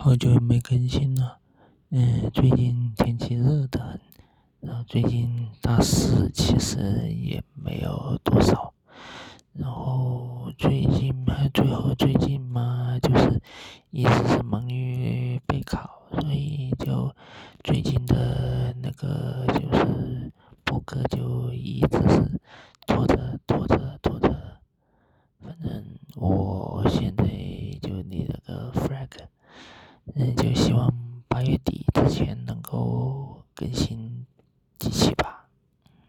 好久没更新了，嗯，最近天气热得很，然后最近大四其实也没有多少，然后最近还，最后最近嘛，就是一直是忙于备考，所以就最近的那个就是播客就一直是那就希望八月底之前能够更新。